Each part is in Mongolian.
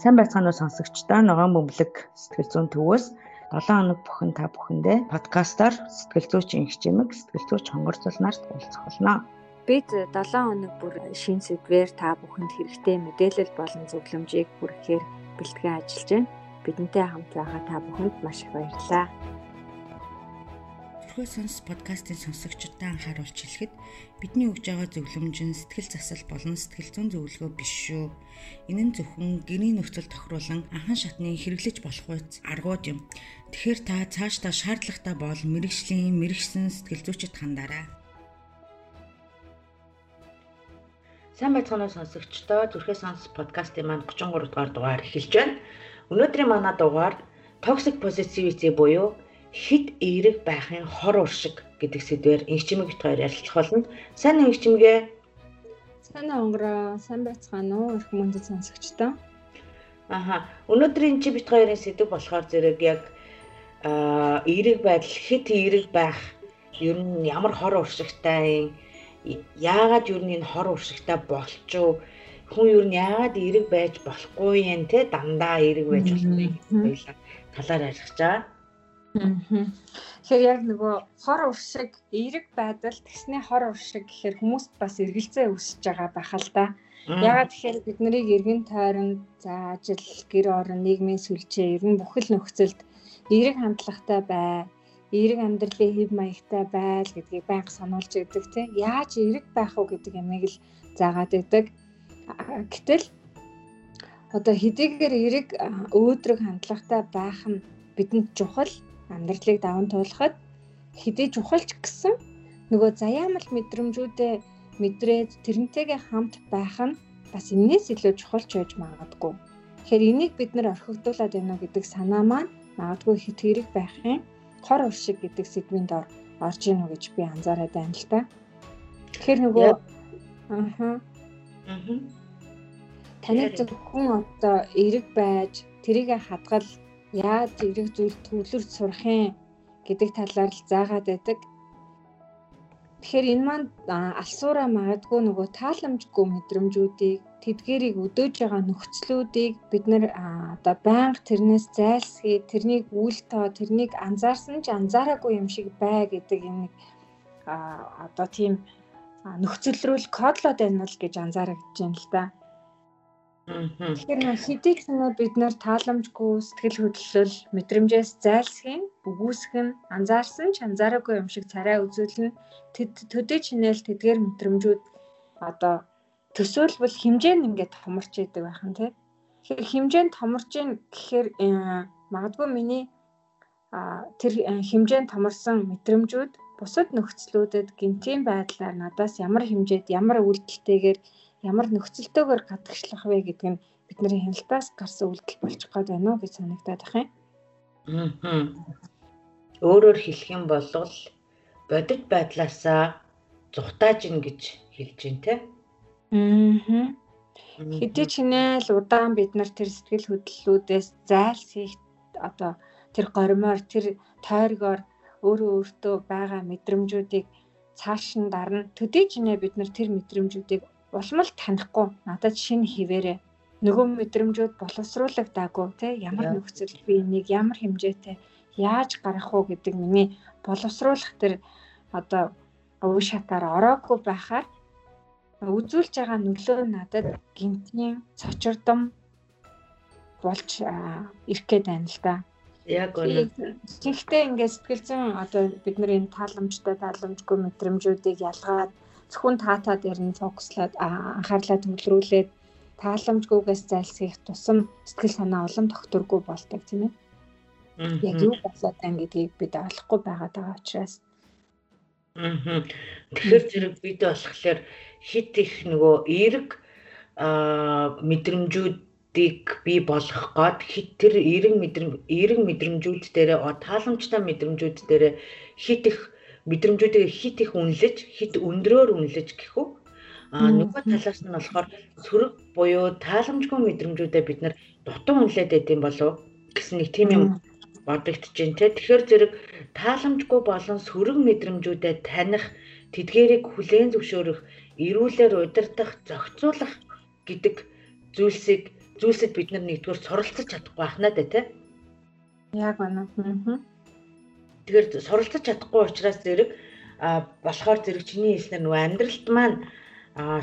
Сайн байцгаана уу сонсогчдоо ногоон бөмбөлөг сэтгэл зүйн төвөөс 7 хоног бүхэн та бүхэндээ подкастаар сэтгэл зүйчин хэмжээмэг сэтгэл зүйч хонгорцол нарт уулзах болно. Бид 7 хоног бүр шин сэдвээр та бүхэнд хэрэгтэй мэдээлэл болон зөвлөмжийг хүргэхээр бэлтгэн ажиллаж байна. Бидэнтэй хамт байгаа та бүхэнд маш их баярлалаа. Төрхөө сонс подкастын сонсогчдод анхааруулж хэлэхэд бидний өгж байгаа зөвлөмж нь сэтгэл засал болон сэтгэл зүйн зөвлөгөө биш шүү. Энэ нь зөвхөн гэрийн нөхцөл тохируулан анхан шатны хэрэглэж болох үс аргууд юм. Тэгэхээр та цаашдаа шаардлагатай бол мэрэгжлийн мэрэгсэн сэтгэл зүйчд хандаарай. Сайн байцгаана сонсогчдоо Зүрхээ сонс подкастын маань 33 дугаар дугаар эхэлж байна. Өнөөдрийн манай дугаар toxic positivity буюу хит эерэг байхын хор уршиг гэдэг сэдвээр инхчимэг бит хоёр ярилцах болно. Сайн инхчимгээ. Сайн онгороо, сайн байцгаана уу их мөндөд сонсогчдоо. Аха. Өнөөдрийн чи бит хоёрын сэдв болохоор зэрэг яг аа эерэг байдал хит эерэг байх ер нь ямар хор уршигтай юм яагаад ер нь энэ хор уршигтай болчихов хүн ер нь яагаад эерэг байж болохгүй юм те дандаа эерэг байж болохгүй юм талаар ярих чаа. Тэгэхээр яг нөгөө хор уршиг эерэг байдал тэгсний хор уршиг гэхээр хүмүүст бас эргэлзээ үүсэж байгаа байх л да. Ягаад тэгэхээр бид нарыг эргэн тойронд за ажил, гэр орон, нийгмийн сүлжээ ер нь бүхэл нөхцөлд эерэг хандлагатай бай, эерэг амьдралын хэв маягтай байл гэдгийг байнга сануулж өгдөг тийм. Яаж эерэг байх вэ гэдэг ямиг л заагаад өгдөг. Гэтэл одоо хэдийгээр эерэг өөдрөг хандлагатай байх нь бидэнд чухал амьдралыг даван туулахад хэдий чухалч гэсэн нөгөө заяамал мэдрэмжүүдээ мэдрээд тэрнтэйгээ хамт байх нь бас энэс илүү чухалч байж магадгүй. Тэгэхээр энийг бид нэр орхигдуулаад байна гэдэг санаа маань магадгүй хит хэрэг байхын хор уршиг гэдэг сэдвийн дор орж ийн үү гэж би анзаараад байна л та. Тэгэхээр нөгөө ааха ааха таны зөвхөн одоо эрэг байж тэрийг хадгал яаж эрэг зүйл төвлөрч сурах юм гэдэг талаар л заагаад байдаг. Тэгэхээр энэ маань алсуураа магадгүй нөгөө тааламжгүй мэдрэмжүүдийг тэдгэрийг өдөөж байгаа нөхцлүүдийг бид нэр одоо байнга тэрнээс зайлсхий тэрнийг үйл тоо тэрнийг анзаарсан ч анзаараагүй юм шиг бай гэдэг нэг одоо тийм нөхцөл рүү кодлоод байна л гэж анзаарагдаж байна л да. Тэгэхээр нөө ч нөө бид нэр тааламжгүй сэтгэл хөдлөл мэдрэмжээс зайлсхийм үгүйсэх нь анзаарсан ч анзаараагүй юм шиг царай үзүүлнэ тэд төдий чинэл тэдгээр мэдрэмжүүд одоо төсөөлбөл хэмжээ нь ингээд томорч идэг байхan тий. Тэгэхээр хэмжээ нь томорч ийн гэхээр э, магадгүй миний тэр э, хэмжээ нь томорсон мэдрэмжүүд бусад нөхцлүүдэд гинтийн байдлаар надаас ямар хэмжээд ямар үйлдэлтэйгээр ямар нөхцөлтөөр гадагшлах вэ гэдэг нь бидний хяналтаас гарсан үйлдэл болчих гээд байна уу гэж санагдаад байна. Аа. Өөрөөр хэлэх юм бол бодит байдлаасаа зүхтаажин гэж хэлж байна те. Аа. Хэдий чинээ л удаан бид нар тэр сэтгэл хөдлөлүүдээс зайлсхийх одоо тэр горимоор тэр тойргоор өөрөө өөртөө байгаа мэдрэмжүүдийг цааш нь дарна. Төдий чинээ бид нар тэр мэдрэмжүүдийг улам л танихгүй надад шинэ хിവэрэ нөгөө мэдрэмжүүд боловсруулагдаагүй тий ямар нөхцөл би энийг ямар хэмжээтэй яаж гарах уу гэдэг миний боловсруулах тэр одоо өвөө шатаар ороогүй байхаар үзүүлж байгаа нөлөө надад гинтийн цочирдом болж ирэх гээд байна л да. Яг үнэ. Тэгэхдээ ингээд сэтгэл зүйн одоо бидний энэ тааламжтай тааламжгүй мэдрэмжүүдийг ялгаад зөвхөн таатаа дээр нь фокуслаад анхаарлаа төвлөрүүлээд тааламжгүйгээс зайлсхийх тусам сэтгэл санаа улам тогтворгүй болдог тийм ээ. Яг юу болоод байна гэдгийг бид ойлгохгүй байгаад байгаа учраас. Аа. Тэгэхээр зэрэг бид болохоор хит их нөгөө аа мэдрэмжүүдийг бий болгох гээд хит тэр эерэг мэдрэмж эерэг мэдрэмжүүд дээр тааламжтай мэдрэмжүүд дээр хит их мэдрэмжүүдээ хит их үнэлж, хит өндрөөр үнэлж гэхүү. А нөгөө талаас нь болохоор сөрөг буюу тааламжгүй мэдрэмжүүдээ бид нар дутуу үнэлээд байт юм болов гэсэн нэг тийм юм бодогдож байна те. Тэгэхээр зэрэг тааламжгүй болон сөрөг мэдрэмжүүдэд таних, тэдгэрийг хүлээн зөвшөөрөх, эрүүлэр удирдах, зохицуулах гэдэг зүйлсийг зүйлсэд бид нар нэгдүгээр суралцаж чадахгүй байна да тий. Яг байна. Тэгэхээр суралцаж чадахгүй учраас зэрэг болохоор зэрэг чиний хэлснээр нөгөө амьдралт маань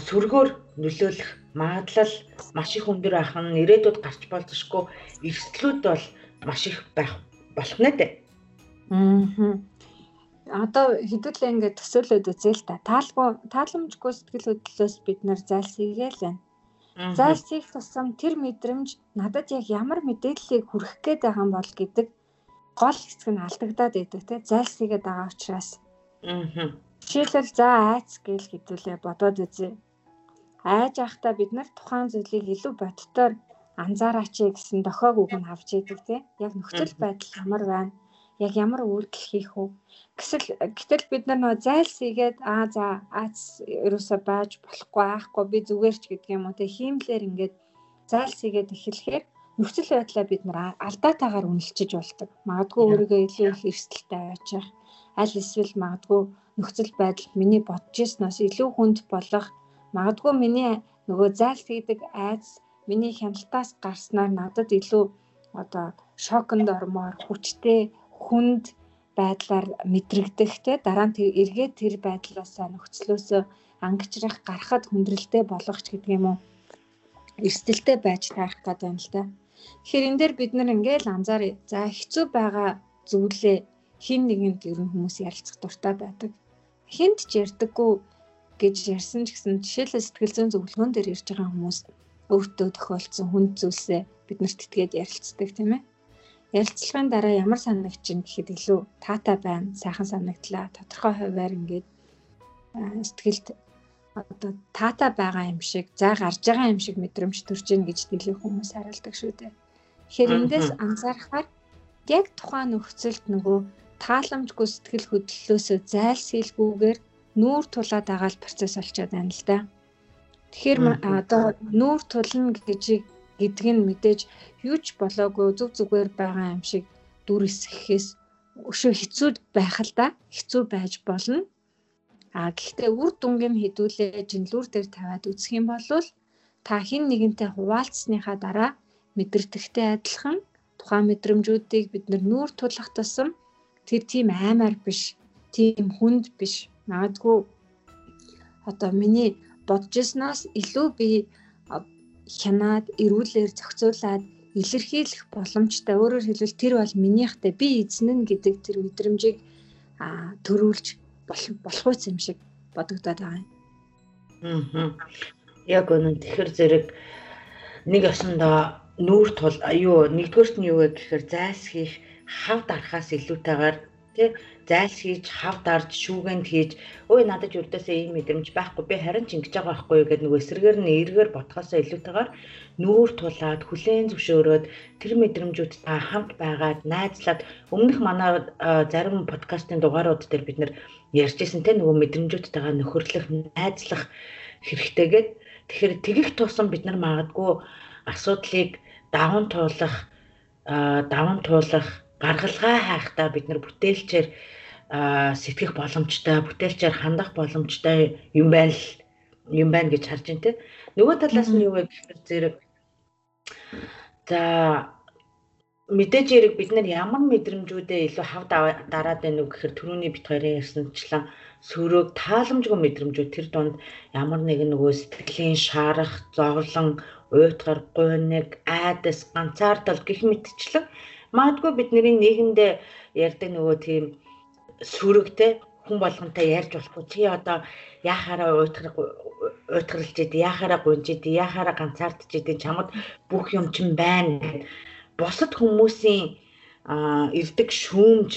сүргөөр нөлөөлөх магадлал маш их өндөр ах нь ирээдүйд гарч болзошгүй эрсдлүүд бол маш их байх болох нэ дээ. Аа. Одоо хэдүүлээ ингээд төсөөлөд үзээ л та. Таалгүй тааламжгүй сэтгэл хөдлөлөөс бид нар зайлсхийгээл байна. Зайлсхийх тусам тэр мэдрэмж надад яг ямар мэдээллийг хүргэх гээд байгаа юм бол гэдэг гол хэсэг нь алдагдаад байдаг те зайлсхийгээд байгаа учраас. Аа. Жишээлбэл за айц гээл хэдүүлээ бодоод үзье. Айж ахта бид нар тухайн зүйлийг илүү бодтоор анзаараач гэсэн дохоог үг нь авч идэг те. Яг нөхцөл байдал ямар байна? Яг ямар үйлдэл хийх вэ? Гэсэл гэтэл бид нар нөө зайлсхийгээд аа за айц ерөөсөө байж болохгүй аахгүй би зүгээр ч гэдэг юм уу те. Хиймлэр ингээд зайлсхийгээд эхлэхээр нөхцөл байдлаа бид нар алдаатаагаар үнэлчиж болдог. Магадгүй өөрийгөө илүү их эрсдэлтэй аваачих. Аль эсвэл магадгүй нөхцөл байдал миний бодож ирснээс илүү хүнд болох магадгүй миний нөгөө зайлт хийдэг айц миний хяналтаас гарснаар надад илүү одоо шоконд ормоор хүчтэй хүнд байдлаар мэдрэгдэх те дараа нь эргээд тэр байдлаасаа нөхцлөөсөө ангичрах гарахад хүндрэлтэй болгох ч гэдэг юм уу эрсдэлтэй байж таарах гэдэг юм л да. Тэгэхээр энэ дээр бид нар ингээл анзааръя. За хэцүү байгаа зүйлээ хин нэгэнд ер нь хүмүүс ярилцах дуртай байдаг. Хинт ч ярьдаггүй гэж ярьсан ч гэсэн жишээлбэл сэтгэл зүйн зөвлөгөөн дээр ирж байгаа хүмүүс өөртөө тохиолдсон хүнд зүйлсээ биднэрт итгээд ярилцдаг тийм ээ. Ярилцлагын дараа ямар санагдчихэв гэхэд илүү таатай байна, сайхан санагдлаа, тодорхой хуваар ингээд сэтгэлд одоо таатай байгаа юм шиг, за гарч байгаа юм шиг мэдрэмж төрж ийн гэж дэлгэх хүмүүс хариулдаг шүү дээ. Тэгэхээр эндээс анзаарахаар яг тухайн нөхцөлд нөгөө тааламжгүй сэтгэл хөдлөлөөсөө зайлсхийлгүйгээр нүүр тулаад байгаа процесс болчиход байна л да. Тэгэхээр одоо нүүр тулна гэж гэдэг нь мэдээж юу ч болоогүй зүг зүгээр байгаа юм шиг дүр эсгэхээс өшөө хэцүү байх л да. Хэцүү байж болно. А гэхдээ үр дүнгийн хідүүлээ жинлүүр дээр тавиад үзэх юм бол та хин нэгэнтэй хуваалцсныхаа дараа мэдэрдэгтэй адилхан тухайн мэдрэмжүүдийг бид нүүр тулах тусам тэр тийм аймаар биш, тийм хүнд биш. Магадгүй одоо миний бодож ирснаас илүү би хянаад эрүүлэр зохицуулаад илэрхийлэх боломжтой. Өөрөөр хэлбэл тэр бол минийхтэй би эзэн нь гэдэг тэр мэдрэмжийг төрүүлж болох үс юм шиг бодогдоод байгаа юм. Аа. Яг үнэн тэгэхэр зэрэг нэг осондоо нүүр тул юу нэгдүгээрт нь юу вэ гэхээр зайлсхийх хав дарахаас илүүтэйгээр тий зайлс хийж хав дарж шүүгэнд хийж ой надад юрдээсээ ийм мэдрэмж байхгүй би харин ч ингэж байгаа байхгүй гэдэг нөгөө эсрэгээр нь эргээр ботхосоо илүүтэйгээр нүүр тулаад хүлээн зөвшөөрөөд тэр мэдрэмжүүдтэй хамт байгаад найзлаад өмнөх манай зарим подкастын дугаарууд дээр бид нэр ярьж исэн те нөгөө мэдрэмжүүдтэйгээ нөхөрлөх найзлах хэрэгтэйгээд тэгэхээр тэгэх тусам бид нар магадгүй асуудлыг даван туулах даван туулах гаргалгаа хайхдаа бид нар бүтээлчээр сэтгэх боломжтой, бүтээлчээр хандах боломжтой юм байна л юм байна гэж харж байна те. Нөгөө талаас нь юу вэ гэхээр зэрэг за мэдээж хэрэг бид нар ямар мэдрэмжүүдээ илүү хав дараад байна уу гэхээр түрүүний бит хоёрын ярьсанчлан сөрөөг тааламжгүй мэдрэмжүүд тэр донд ямар нэгэн нөгөө сэтгэлийн шаарах, зовлон, уйтгар, гуйныг, айдас, ганцаардал гэх мэтчлэн магадгүй бидний нийгэмдээ ярьдаг нөгөө тийм сүрэгтэй хүн болгонтой ярьж болохгүй. Чи одоо яхаараа уйтгар уйтгарлж идэв яхаараа гунж идэв яхаараа ганцаардж идэв чамд бүх юм чинь байна бусад хүмүүсийн ирдэг шүүмж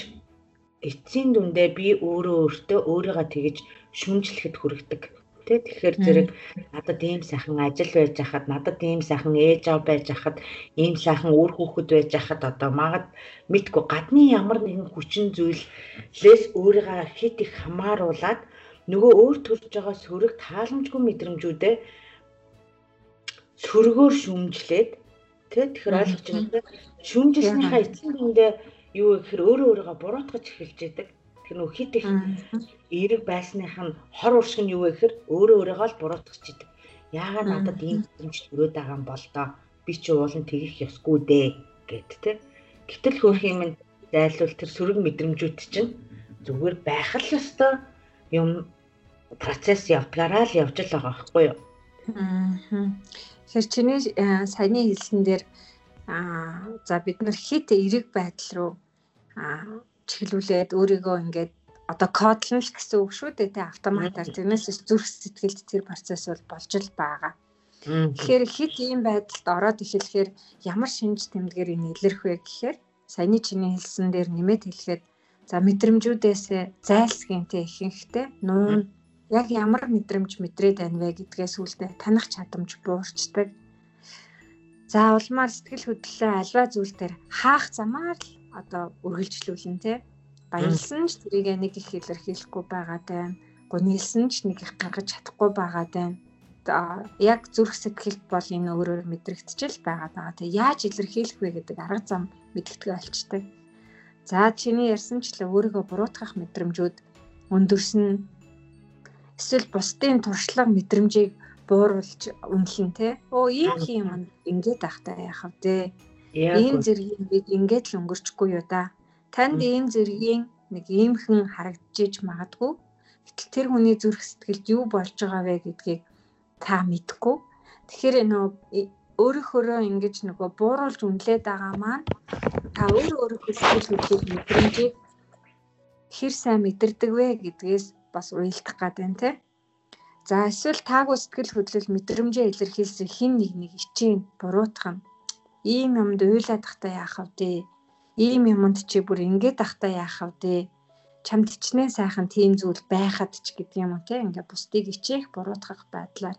эцсийн дүндээ би өөрөө өөртөө өөрийгөө тэгж шүмжлэхэд хүрэгдэг. Тий тэгэхээр зэрэг надад ийм сайхан ажил байж хахад надад ийм сайхан ээж аав байж хахад ийм сайхан үр хүүхэд байж хахад одоо магад мэдгүй. Гадны ямар нэгэн хүчин зүйлээс өөрийгөө хит их хамааруулад нөгөө өөр төрж байгаа сөрөг тааламжгүй мэдрэмжүүдээ сөргөөр шүмжлээд тий тэгэхээр ойлгож байна тий шүмжилснийхаа эцсийн дүндээ юу гэхээр өөрөө өөрийгөө буруутгаж эхэлж яадаг Тэр нөх хит их эерэг байсных нь хор уршиг нь юу вэ гэхээр өөрөө өөрийгөө л буруутгах чийдэг. Яагаад надад ийм хэмж төрөөд байгаа юм бол доо би чи уулын тэгэх ёсгүй дээ гэд тэ. Гэтэл хөрх юм зайлвал тэр сөрөг мэдрэмжүүд чинь зүгээр байх л ёстой юм процесс явдгаараа л явж л байгаа байхгүй юу? Аа. Тэгэхээр чиний э, саяны хэлсэн дээр аа за бид нар хит эрэг байдал руу аа чиглүүлээд өөрийгөө ингээд одоо кодлно л гэсэн үг шүү дээ тэ автоматар тэрнээс зүрх сэтгэлд тэр процесс бол болж л байгаа. Тэгэхээр хит ийм байдалд ороод эхлэхээр ямар шинж тэмдгээр энэ илэрх вэ гэхээр саяны чиний хэлсэн дээр нэмээд хэлэхэд за мэдрэмжүүдээс зайлсхийнтэй ихэнхтэй нуун яг ямар мэдрэмж мэдрээд байна вэ гэдгээс үлдээ таних чадамж буурчдаг. За улмаар сэтгэл хөдлөлөө альва зүйл дээр хаах замаар л одоо үргэлжлүүлэн тэ баярлсан ч тэрийг нэг их илэрхийлэхгүй байгаа тань гунилсан ч нэг их гаргаж чадахгүй байгаа тань яг зүрх сэтгэлд бол энэ өөрөөр мэдрэгдчихэл байгаа даа. Тэгээ яаж илэрхийлэх вэ гэдэг арга зам мэдгэдэггүй болчтой. За чиний ярьсанчлаа өөрийгөө буруутгах мэдрэмжүүд өндөрсөн эсвэл бусдын туршлага мэдрэмжийг бууруулж үнэлэн те. Оо ийм юм ингээд ахтай яах вэ? Ийм зэргийн бид ингээд л өнгөрчихгүй юу да. Танд ийм зэргийн нэг иймхэн харагдчихэж магадгүй. Гэтэл тэр хүний зүрх сэтгэлд юу болж байгаа вэ гэдгийг та мэдгүй. Тэгэхээр нөө өөрийнхөө ингэж нөгөө бууруулж үнэлээд байгаа маань та өөрөө өөрийнхөө сэтгэл хөдлөл мэдрэмжийг хэр сайн мэдэрдэг вэ гэдгээс бас уйлдах гад байна те. За эсвэл таагүй сэтгэл хөдлөл мэдрэмжээ илэрхийлсэн хин нэг нэг ичийн буруутах нь ийм юмд уйлаад тахта яах вэ? Ийм юмд чи бүр ингэж тахта яах вэ? чамд хичнээн сайхан тийм зүйл байхад ч гэдэг юм уу те ингээ бусдыг ичээх буруутгах байдлаар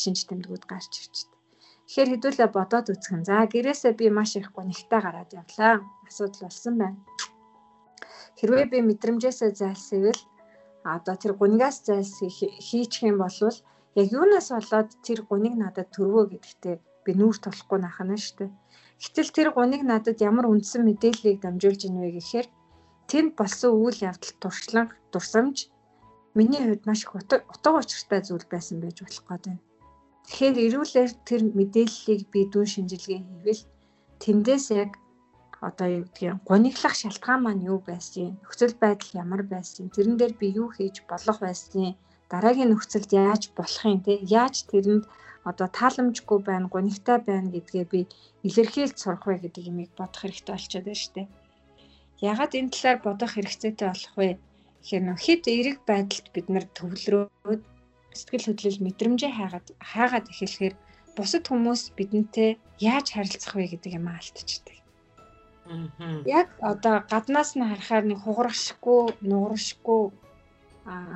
шинж тэмдгүүд гарч ирчихдээ. Тэгэхээр хэдүүлээ бодоод үзэх нь. За гэрээсээ би маш их гонигтай гараад явлаа. Асуудал болсон байна. Хэрвээ би мэдрэмжээсээ зайлсхийвэл одоо тэр гунигаас зайлсхий хийчих юм бол яг юунаас болоод тэр гуниг надад төрвөө гэдэгтээ би нүүр тулахгүй наахна шүү дээ. Гэтэл тэр гуниг надад ямар үндсэн мэдээллийг дамжуулж ийнвэ гэхээр тэнд болсон үйл явдал туршлага дурсамж миний хувьд маш их утга учиртай зүйл байсан байж болох гэдэг. Тэгэхээр эрүүлэр тэр мэдээллийг би дүүн шинжилгээ хийвэл тэндээс яг одоо юу гэдгийг гониглах шалтгаан маань юу байсан, нөхцөл байдал ямар байсан, тэрэн дээр би юу хийж болох байсан, дараагийн нөхцөлд яаж болох юм те, яаж тэрэнд одоо тааламжгүй байна, гонигтай байна гэдгээ би илэрхийлж сурах вэ гэдэг юмыг бодох хэрэгтэй болчиход байна шүү дээ. Ягаад энэ талаар бодох хэрэгцээтэй болох вэ? Тэгэхээр нөх хит эерэг байдалд бид нар төвлөрөөд сэтгэл хөдлөл мэдрэмжээ хаагаад хаагаад эхлэхээр бусад хүмүүс бидэнтэй яаж харилцах вэ гэдэг юм алдчихдаг. Яг одоо гаднаас нь харахаар нэг хугаршгүй, нугаршгүй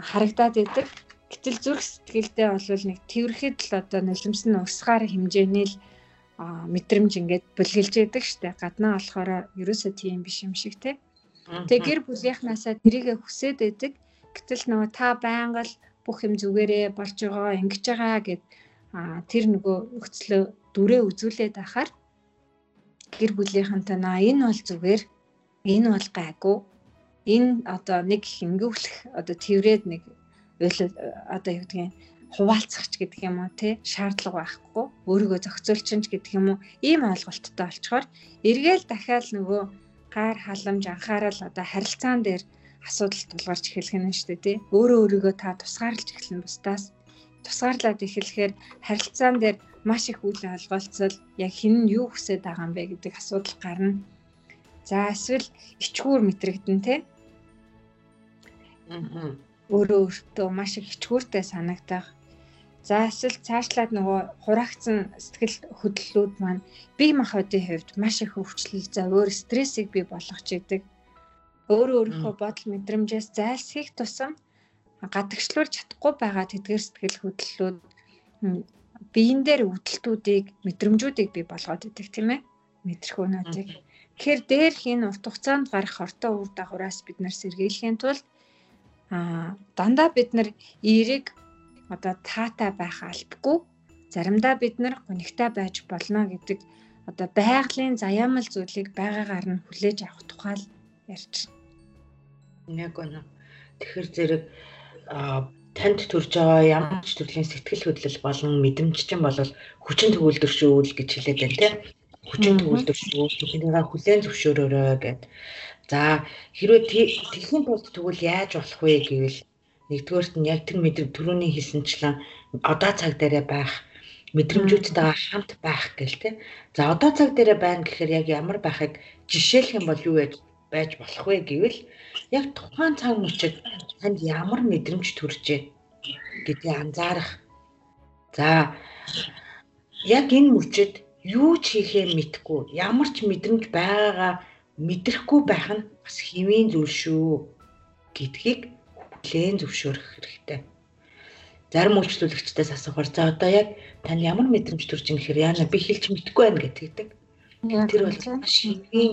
харагдаад идэг. Гэтэл зүрх сэтгэлдээ бол нэг тэрхэд л одоо нулимс нь усгаар хэмжээний л мэдрэмж ингээд бүлгэлж яадаг штэ гаднаа болохоор ерөөсөө тийм биш юм шиг те. Тэгээ гэр бүлийнхнаасаа тэрийгэ хүсээд байдаг. Гэтэл нөгөө та байнга л бүх юм зүгээрээ болж байгаа ингэж байгаа гэд тэр нөгөө нөхцлөө дүрээ үзүүлээд ахаар гэр бүлийнхэнтэй наа энэ бол зүгээр энэ бол гайгүй. Энэ одоо нэг хингөвлөх одоо тэрвэрэд нэг одоо юу гэдгийг хуваалцах ч гэдэг юм уу те шаардлага байхгүй өөрийгөө зохицуулчин ч гэдэг юм уу ийм ойлголттой болчоор эргээл дахиад нөгөө гар халамж анхаарал одоо харилцаан дээр асуудал тулгарч эхлэх нь шүү дээ тий өөрөө өөрийгөө та тусгаарлаж эхлэн бусдаас. Тусгаарлаад эхлэхээр харилцаан дээр маш их үйл алгуулцал яг хэн нь юу хүсэж байгаа юм бэ гэдэг асуудал гарна. За эсвэл ичгүүр мэтрэгдэн тий өөрөө өөртөө маш их ичгүүртэй санагдах. За эсвэл цаашлаад нөгөө хураагцсан сэтгэл хөдлөлүүд маань бие махбодын хувьд маш их өвчлөл за өөр стрессийг бий болгож идэг. Өөрөө өөрийнхөө бодол мэдрэмжээс зайлсхийх тусам гадагшлуулж чадахгүй байгаа тэдгээр сэтгэл хөдлөлүүд биен дээр өвдөлтүүдийг мэдрэмжүүдийг бий болгоод идэг тийм ээ мэдрэх өнөөдийг. Тэгэхээр дээрх энэ урт хугацаанд гарах ортой үр дагавраас бид нар сэргийлэхийн тулд а дандаа бид нар эерэг одоо таатай байх албагүй заримдаа бид нар гонигтай байж болно гэдэг одоо байгалийн заяамал зүйлийг байгаагаар нь хүлээж авах тухай л ярьж байна. Яг үнэ. Тэгэхээр зэрэг танд төрж байгаа ямар ч төрлийн сэтгэл хөдлөл болон мэдрэмж чинь бол хүчин төгөлдөр шүү л гэж хэлээд байна тийм хүчин төгөлдөр шүү түүнийгээ хүлээн зөвшөөрөөрэй гэд. За хэрвээ тэгхийн тулд тэгвэл яаж болох вэ гэвэл нэгдүгээрт нь яг тэр мэдрэг түрүүний хэлсэнчлэн одоо цаг дээрээ байх мэдрэмжүүдтэйгээ хамт байх гэл те. За одоо цаг дээрээ байна гэхээр яг ямар байхыг жишээлх юм бол юу байж болох вэ гэвэл яг тухайн цаг мөчид танд ямар мэдрэмж төржээ гэдгийг анзаарах. За яг энэ мөчид юу ч хийхээ мэдгүй ямар ч мэдрэмж байгаагаа мэдрэхгүй байх нь бас хэвийн зүйл шүү гэдгийг хүлээн зөвшөөрөх хэрэгтэй. Зарим үйлчлүүлэгчдээс асуухаар за одоо яг тань ямар мэдрэмж төрж ийн гэхээр яана би хэлж мэдэхгүй байна гэдэг. Тэр бол маш хэвийн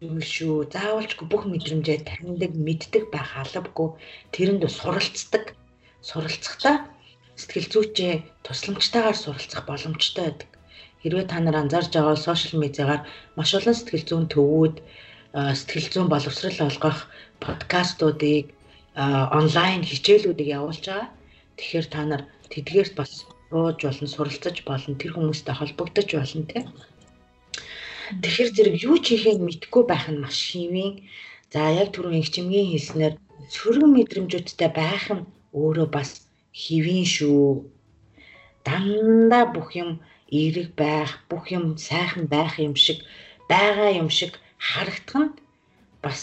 юм шүү. Заавалчгүй бүх мэдрэмжээ таньдаг, мэддэг байх албагүй. Тэрэнд суралцдаг. Суралцахдаа сэтгэл зүйчээ тусламжтайгаар суралцах боломжтой байдаг. Хэрвээ та нар анзаарж байгаа сошиал медиагаар маш олон сэтгэл зүйн төвүүд, сэтгэл зүйн боловсрал олгох подкастуудыг онлайн хичээлүүдийг явуулж байгаа. Тэгэхээр та нар тэдгээрт бас рууж болон суралцаж болон тэр хүмүүстэй холбогдож болно тийм. Тэгэхээр зэрэг юу ч хийхээ мэдгүй байх нь маш шивийн. За яг түрүү их чимгийн хэлснээр сөрөг мэдрэмжүүдтэй байх нь өөрөө бас хэвийн шүү. Дандаа бүх юм эерэг байх, бүх юм сайхан байх юм шиг, байгаа юм шиг харагдах нь бас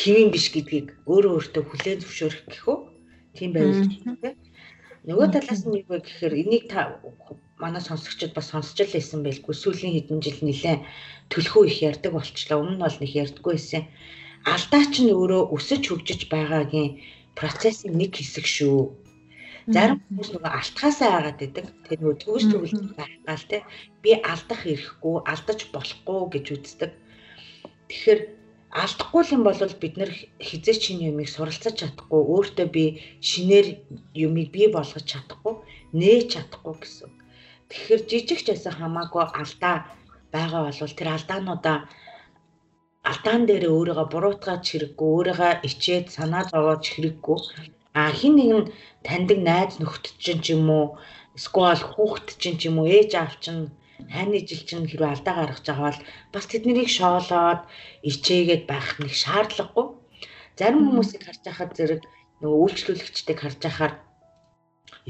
хэвийн биш гэдгийг өөрөө өөртөө хүлээн зөвшөөрөх гэх үү? Тийм байвал тийм. Нөгөө талаас нь юу вэ гэхээр энийг та манай сонсогчид бас сонсч л байсан байлгүй сүүлийн хэдэн жил нэлээ төлхөө их ярддаг болчлаа. Өмнө нь бол нэг ярдггүй байсан. Алдаа ч нь өөрөө өсөж хөгжиж байгаагийн процессын нэг хэсэг шүү. Зарим хүмүүс нөгөө алтхаасаа агаад идэг. Тэр нөгөө төгс төгөлж байгаа л те. Би алдах эрхгүй, алдаж болохгүй гэж үздэг. Тэгэхээр алдахгүй юм бол бид нэр хизээч шинэ юмыг суралцаж чадахгүй, өөртөө би шинээр юмыг бий болгож чадахгүй, нээж чадахгүй гэсэн. Тэгэхээр жижиг ч байсан хамаагүй алдаа байгаа бол тэр алдаануудаа алдаан дээр өөрийгөө буруутгаж хэрэггүй, өөрийгөө ичээд санаа зовоож хэрэггүй. А хин нэгэн таньдаг найз нөхдөд чинь ч юм уу, эсвэл хүүхэд чинь ч юм уу, ээж аав чинь хайны жил чинь хэрвээ алдаа гаргаж байгаа бол бас тэднийг шоолоод ичээгээд байх нэг шаардлагагүй. Зарим хүмүүсийг харж байхад зэрэг нөгөө үйлчлүүлэгчдийг харж байхаар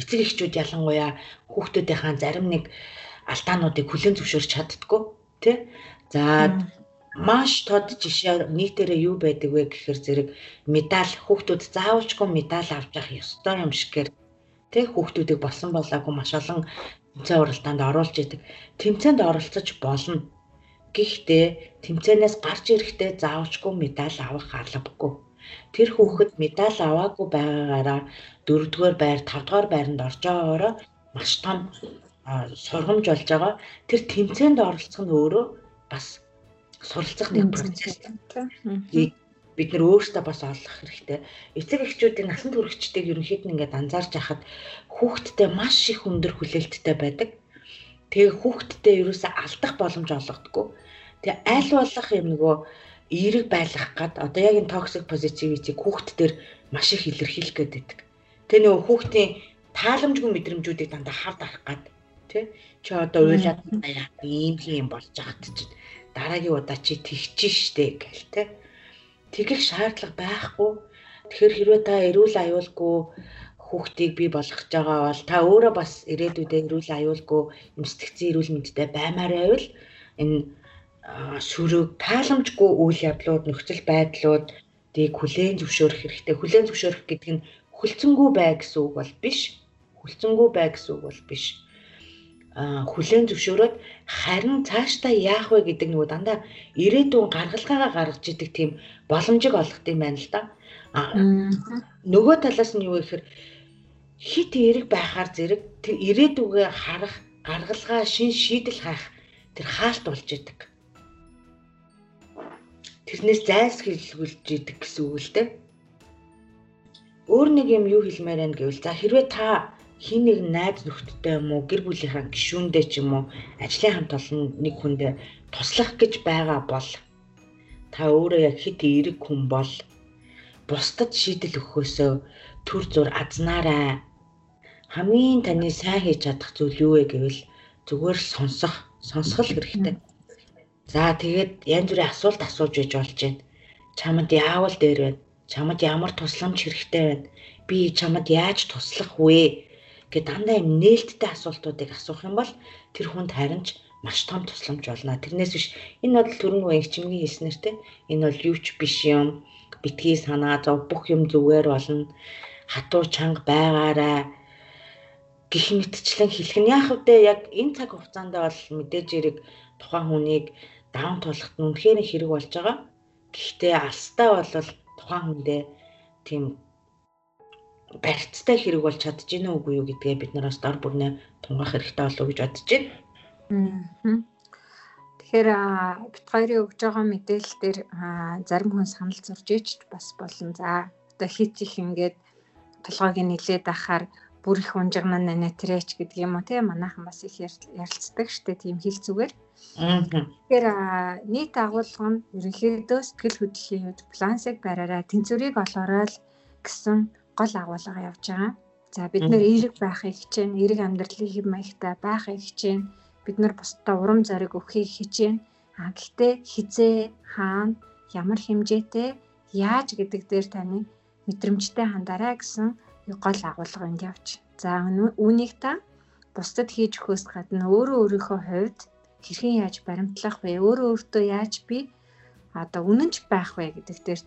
эцэг эхчүүд ялангуяа хүүхдүүдийнхаа зарим нэг алдаануудыг хүлээн зөвшөөрч чаддггүй тий. За маш тод жишээ нийтээрээ юу байдаг вэ гэхээр зэрэг медаль хүүхдүүд заавалчгүй медаль авч явах ёстой юм шигээр тий хүүхдүүдийг болсон болоогүй маш олон тэмцээн уралдаанд оруулж идэг. Тэмцээнд оролцож болно. Гэхдээ тэмцээнээс гарч ирэхдээ заавалчгүй медаль авах албагүй. Тэр хүүхэд медаль аваагүй байгаагаараа 4-р байр, 5-р байранд орж байгаагаараа маш том сургамж болж байгаа. Тэр тэмцээнд оролцох нь өөрөө бас суралцах нэг процесс. Бид нэр өөрсдөө бас олох хэрэгтэй. Эцэг эхчүүдийн насан туршидтыг ерөнхийд нь ингээд анзаарч хахад хүүхдтэй маш их өндөр хүлээлттэй байдаг. Тэгээ хүүхдтэй ерөөсөө алдах боломж олгодгүй. Тэгээ аль болох юм нөгөө эерэг байлгах гад одоо яг энэ токсик позитивитийг хүүхд төр маш их илэрхийлэх байдаг. Тэ нөгөө хүүхдийн тааламжгүй мэдрэмжүүдийг дандаа хавд арах гад тий чи одоо уйлаад яа ийм юм болж байгаад чи дараагийн удаа чи тэгчих штэ гэл тий тэгэх шаардлага байхгүй. Тэгэхээр хэрвээ та эрүүл аюулгүй хүүхдийг бий болгож байгаа бол та өөрөө бас ирээдүйдээ эрүүл аюулгүй юм сэтгцэн эрүүл мэндтэй баймаар байвал энэ шүрэг тааламжгүй үйл явдлууд нөхцөл байдлууд тийг хүлээн зөвшөөрөх хэрэгтэй. Хүлээн зөвшөөрөх гэдэг нь хүлцэнгүй бай гэсэн үг бол биш. Хүлцэнгүй бай гэсэн үг бол биш. Аа хүлээн зөвшөөрөөд харин цаашдаа яах вэ гэдэг нөгөө дандаа ирээдүйн гаргалгаагаа гаргаж идэг тийм боломжийг олгох юм байна л да. Аа нөгөө талаас нь юу гэхээр хит эрэг байхаар зэрэг тэр ирээдүгээ харах гаргалгаа шин шийдэл хайх тэр хаалт болж идэг тэрнээс зайлсхийлгүүлж идэг гэсэн үг л дээ. Өөр нэг юм юу хэлмээр байна гэвэл за хэрвээ та хин нэг найз нөхдөдтэй юм уу гэр бүлийнхаа гишүүндээ ч юм уу ажлын хамт олон нэг хүндээ туслах гэж байгаа бол та өөрөө яг хит эерэг хүн бол бусдад шийдэл өгөхөөсөө төр зур азнаарай. Хамгийн таны сайн хийж чадах зүйл юу вэ гэвэл зүгээр сонсох, сонсгол хэрэгтэй. За тэгээд янз бүрийн асуулт асууж байж болж байна. Чамд яавал дээр байна? Чамд ямар тусламж хэрэгтэй байна? Би чамд яаж туслах вэ? Гэ дандаа юм нээлттэй асуултуудыг асуух юм бол тэр хүнд харин ч маш том тусламж болно. Тэрнээс биш энэ бол төрөнгөө инчмгийн хэлснээр те энэ бол юу ч биш юм. Битгий санаа зов бүх юм зүгээр болно. Хатуу чанга байгаарай гих мэтчлэн хэлэх нь яах вэ? Яг энэ цаг хугацаанд бол мэдээж эрэг тухайн хүнийг даун тулахт нь үнэхээр хэрэг болж байгаа. Гэхдээ алстаа бол тухайн хүндээ тийм барьцтай хэрэг болж чадж гинэ үгүй юу гэдгээ бид нараас дор бүрнээ тунгаах хэрэгтэй болов уу гэж бодож байна. Тэгэхээр бит хоёрын өгж байгаа мэдээлэл дээр зарим хүн санал зурж ич бас болно. За одоо хит их ингээд толгойг нилээд ахаар бүр их унжигнаа нэтрэч гэдэг юм уу тийм манайхан бас их ярилцдаг штэ тийм хэл зүгээр. Тэгэхээр нийт агуулга нь ерөнхийдөө сэтгэл хөдлөлийн хувьд плансыг бариараа тэнцвэрийг олоорой л гэсэн гол агуулга явж байгаа. За бид нэр эерэг байхыг хичээн, эерэг амьдралын хэм маягтай байхыг хичээн, бид нар бусдаа урам зориг өгөхийг хичээн. А гэхдээ хизээ, хаана, ямар хэмжээтэй, яаж гэдэг дээр таны мэдрэмжтэй хандаарай гэсэн гол агуулга энд явж. За үүнийг та бусдад хийж өгөхөөс гадна өөрөө өөрийнхөө хувьд хэрхэн яаж баримтлах вэ? Өөрөө өөртөө яаж би одоо үнэнч байх вэ гэдэг дээр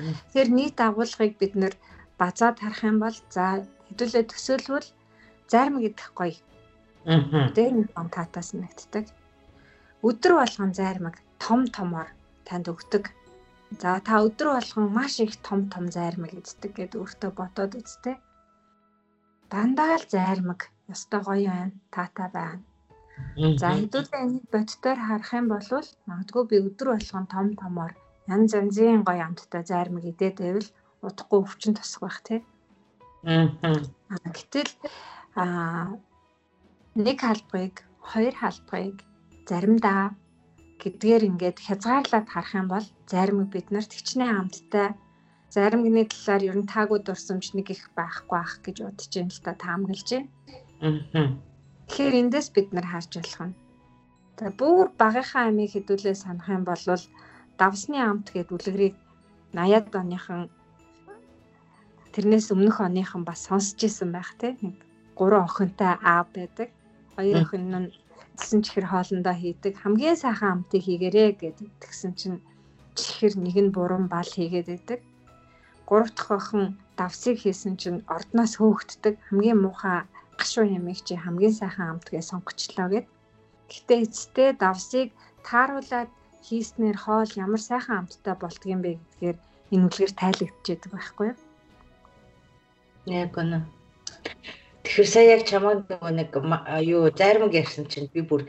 үнэ. Тэр нийт агуулгыг бид нэр базаад харах юм бол за хэдүүлээ төсөөлвөл зарим гэдэг гоё. Аа. Тэр нэг татаас нэгтдэг. Өдөр болгон зармаг том томор танд өгдөг. За та өдөр болгон маш их том том зармаг эздэг гэд өөртөө бодоод үзтээ. Дандаа л зармаг ёстой гоё байна. Таатай байна. За хэдүүлээ энийг бодтоор харах юм бол магадгүй би өдөр болгон том томоор янз янзын гоё амттай зармаг идээд байвал удахгүй өвчин тосох байх тий. Аа. Гэтэл аа нэг халбыг, хоёр халбыг заримдаа гэдгээр ингээд хязгаарлаад харах юм бол зарим биднэрт хичнээн амттай зарим гний талаар ер нь таагүй дурсамж нэг их байхгүй ах гэж бодож юм л та таамаглаж байна. Аа. Тэгэхээр эндээс бид нар харж болох нь. Тэгээ бүр багынхаа амийг хэдүүлээ санах юм бол давсны амт гэдэг үлгэрийг 80-ад оныхан тэрнээс өмнөх оныхан бас сонсч исэн байх те нэг гурван охинтой аав байдаг. Хоёр охин нь гэсэн чихэр хоолндоо хийдэг. Хамгийн сайхан амтыг хийгэрээ гэдэг. Тэгсэн чинь чихэр нэг нь буруу бал хийгээд байдаг. Гурав дахь охин давсыг хийсэн чинь ордноос хөөгддөг. Хамгийн муухай гашуу ямиг чи хамгийн сайхан амтгээ сонгочлоо гэд. Гэтэ эцтэй давсыг тааруулаад хийснээр хоол ямар сайхан амттай болдгийм бэ гэдгээр энэ үлгэр тайлагдчихэдэг байхгүй юу? Яг үнэ. Тэгэхээр сая яг чамаа нөгөө нэг юу зарим ярьсан чинь би бүр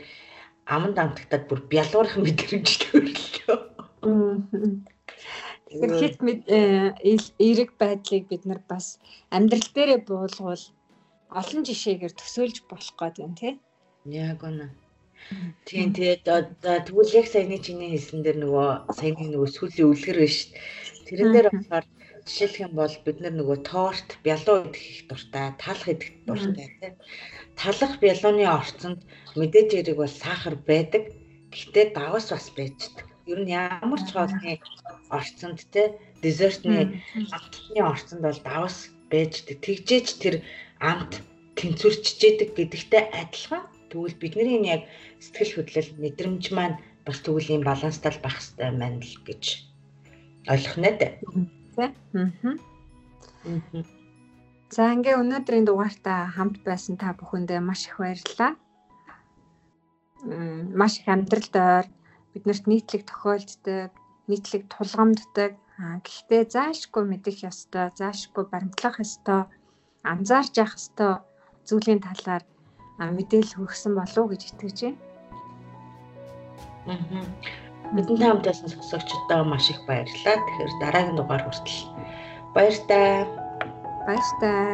аманд амтагтаад бүр бялуурах мэдрэмжтэй өрлөө. Тэгэхээр хит эерэг байдлыг бид нар бас амьдрал дээрээ буулгавал олон жишээгээр төсөөлж болох гэдэг юм тий. Яг үнэ. Тийм тэгээд тэгвэл яг саяны чиний хэлсэн дээр нөгөө саяны нөгөө сүлийн үлгэр биш. Тэрэн дээр болохоор жишээлх юм бол бид нөгөө торт бялуу идэх их дуртай, талах идэх дуртай тийм. Талах бялууны орцонд мэдээж хэрэг бол сахар байдаг. Гэхдээ давас бас байждаг. Ер нь ямар ч хоолны орцонд те десертны амтны орцонд бол давас байждаг. Тэгжээч тэр амт тэнцвэрчжээдэг гэдэгтэй адилхан тэгвэл бидний энэ яг сэтгэл хөдлөл мэдрэмж маань бас тэгвэл ийм баланстай байх хэрэгтэй маань л гэж ойлгох нэ тэ. За ингээ өнөөдрийн дугаартаа хамт байсан та бүхэндээ маш их баярлалаа. Маш их амьдралд ойр биднэрт нийтлэг тохиолддог, нийтлэг тулгамддаг. Гэхдээ заашгүй мэдэх ёстой, заашгүй баримтлах ёстой, анзаарч явах ёстой зүйлийн талаар мэдээлэл хүргэсэн болов уу гэж итгэж байна. Аа. Бидэнтэй хамт байсан сонсогчдоо маш их баярлалаа. Тэгэхээр дараагийн дугаар хүртэл баяр таа. Баяр таа.